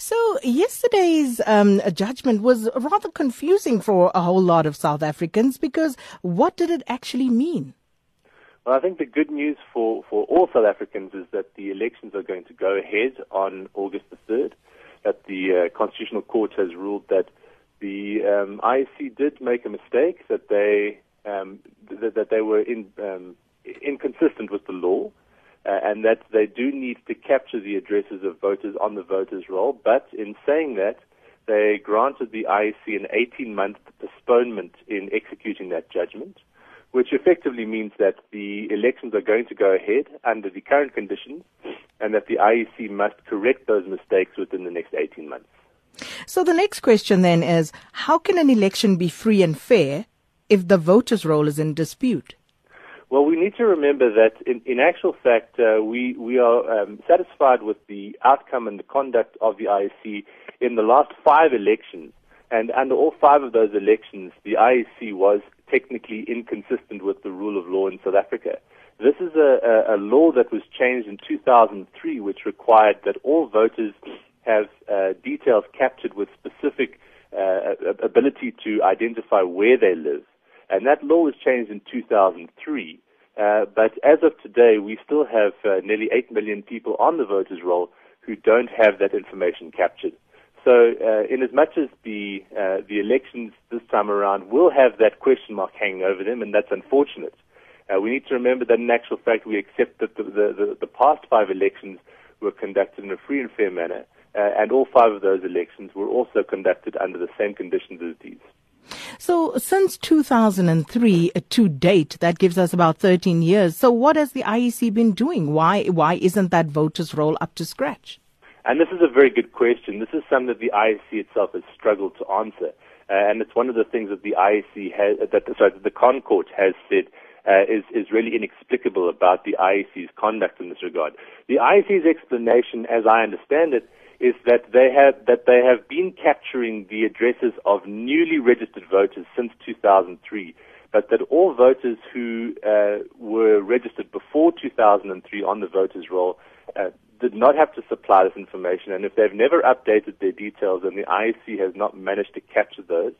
So yesterday's um, judgment was rather confusing for a whole lot of South Africans because what did it actually mean? Well, I think the good news for, for all South Africans is that the elections are going to go ahead on August the 3rd, that the uh, Constitutional Court has ruled that the um, IEC did make a mistake, that they, um, th- that they were in, um, inconsistent with the law, uh, and that they do need to capture the addresses of voters on the voters' roll. But in saying that, they granted the IEC an 18 month postponement in executing that judgment, which effectively means that the elections are going to go ahead under the current conditions and that the IEC must correct those mistakes within the next 18 months. So the next question then is how can an election be free and fair if the voters' roll is in dispute? Well, we need to remember that in, in actual fact, uh, we, we are um, satisfied with the outcome and the conduct of the IEC in the last five elections. And under all five of those elections, the IEC was technically inconsistent with the rule of law in South Africa. This is a, a, a law that was changed in 2003, which required that all voters have uh, details captured with specific uh, ability to identify where they live. And that law was changed in 2003. Uh, but as of today, we still have uh, nearly 8 million people on the voters' roll who don't have that information captured. So, uh, in as much as the uh, the elections this time around will have that question mark hanging over them, and that's unfortunate, uh, we need to remember that in actual fact we accept that the, the, the, past five elections were conducted in a free and fair manner, uh, and all five of those elections were also conducted under the same conditions as these. So since 2003 uh, to date, that gives us about 13 years. So what has the IEC been doing? Why, why isn't that voters' roll up to scratch? And this is a very good question. This is something that the IEC itself has struggled to answer. Uh, and it's one of the things that the IEC has, that, sorry, that the ConCourt has said uh, is, is really inexplicable about the IEC's conduct in this regard. The IEC's explanation, as I understand it, is that they have that they have been capturing the addresses of newly registered voters since 2003, but that all voters who uh, were registered before 2003 on the voters roll uh, did not have to supply this information, and if they've never updated their details, then the IEC has not managed to capture those.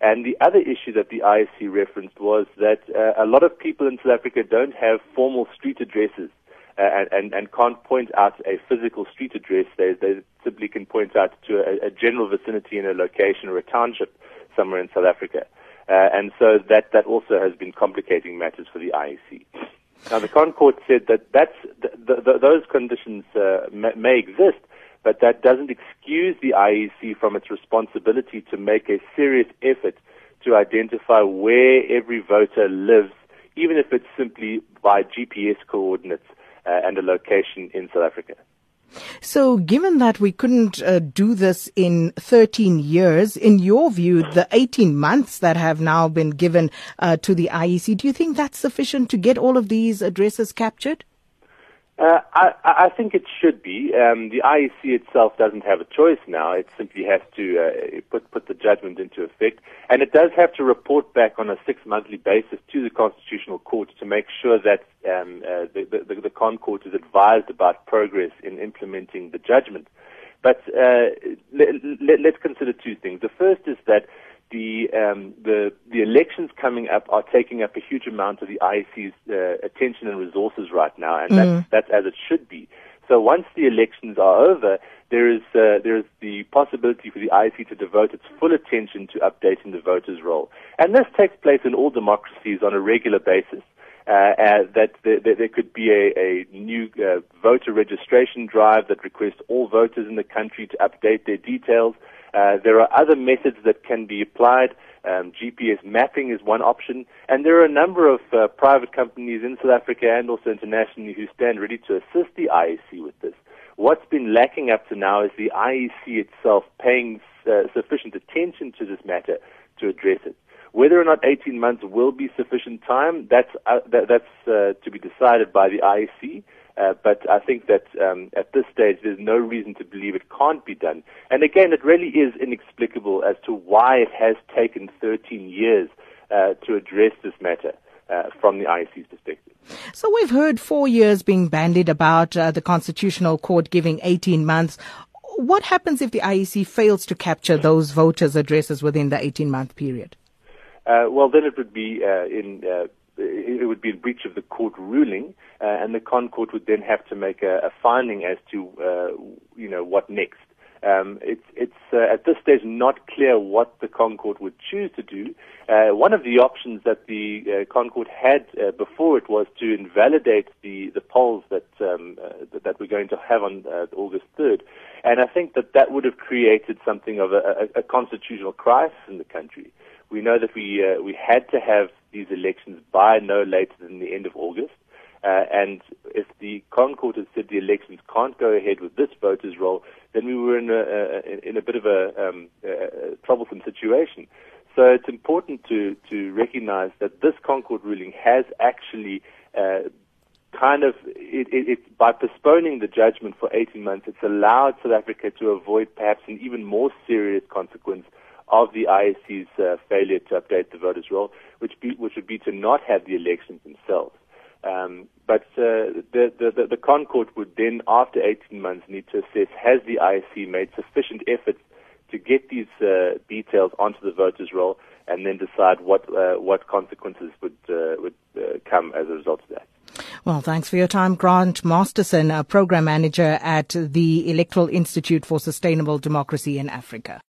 And the other issue that the IEC referenced was that uh, a lot of people in South Africa don't have formal street addresses and, and can't point out a physical street address. They, they simply can point out to a, a general vicinity in a location or a township somewhere in South Africa. Uh, and so that, that also has been complicating matters for the IEC. Now, the ConCourt said that that's, those conditions uh, may, may exist, but that doesn't excuse the IEC from its responsibility to make a serious effort to identify where every voter lives, even if it's simply by GPS coordinates and a location in South Africa. So, given that we couldn't uh, do this in 13 years, in your view, the 18 months that have now been given uh, to the IEC, do you think that's sufficient to get all of these addresses captured? Uh, I, I, think it should be. Um, the IEC itself doesn't have a choice now. It simply has to uh, put put the judgment into effect, and it does have to report back on a six monthly basis to the Constitutional Court to make sure that um, uh, the, the, the ConCourt is advised about progress in implementing the judgment. But uh, let, let, let's consider two things. The first is that the um, the the elections coming up are taking up a huge amount of the IEC's uh, attention and resources right now, and mm. that's, that's as it should be. So once the elections are over, there is uh, there is the possibility for the IEC to devote its full attention to updating the voters' roll, and this takes place in all democracies on a regular basis. Uh, uh, that there, there, could be a, a new uh, voter registration drive that requests all voters in the country to update their details. Uh, there are other methods that can be applied. Um, GPS mapping is one option, and there are a number of uh, private companies in South Africa and also internationally who stand ready to assist the IEC with this. What's been lacking up to now is the IEC itself paying uh, sufficient attention to this matter to address it. Whether or not 18 months will be sufficient time, that's, uh, that, that's uh, to be decided by the IEC. Uh, but I think that um, at this stage, there's no reason to believe it can't be done. And again, it really is inexplicable as to why it has taken 13 years uh, to address this matter uh, from the IEC's perspective. So we've heard four years being bandied about, uh, the Constitutional Court giving 18 months. what happens if the IEC fails to capture those voters' addresses within the 18 month period? Uh, well, then it would be uh, in uh, it would be in breach of the court ruling, uh, and the ConCourt would then have to make a, a finding as to uh, you know what next. Um, it's it's uh, at this stage not clear what the ConCourt would choose to do. Uh, one of the options that the uh, ConCourt had uh, before it was to invalidate the, the polls that um, uh, that we're going to have on uh, August 3rd, and I think that that would have created something of a, a, a constitutional crisis in the country. We know that we we had to have these elections by no later than the end of August. Uh, and if the ConCourt had said the elections can't go ahead with this voters' roll, then we were in a, a in a bit of a, um, a, troublesome situation. So it's important to to recognise that this ConCourt ruling has actually uh, kind of it, it, it, by postponing the judgment for 18 months, it's allowed South Africa to avoid perhaps an even more serious consequence of the IEC's uh, failure to update the voters' roll, which be, which would be to not have the elections themselves. Um, but uh, the, the, the, ConCourt would then, after 18 months, need to assess has the IEC made sufficient efforts to get these uh, details onto the voters' roll, and then decide what uh, what consequences would uh, would uh, come as a result of that. Well, thanks for your time, Grant Masterson, a program manager at the Electoral Institute for Sustainable Democracy in Africa.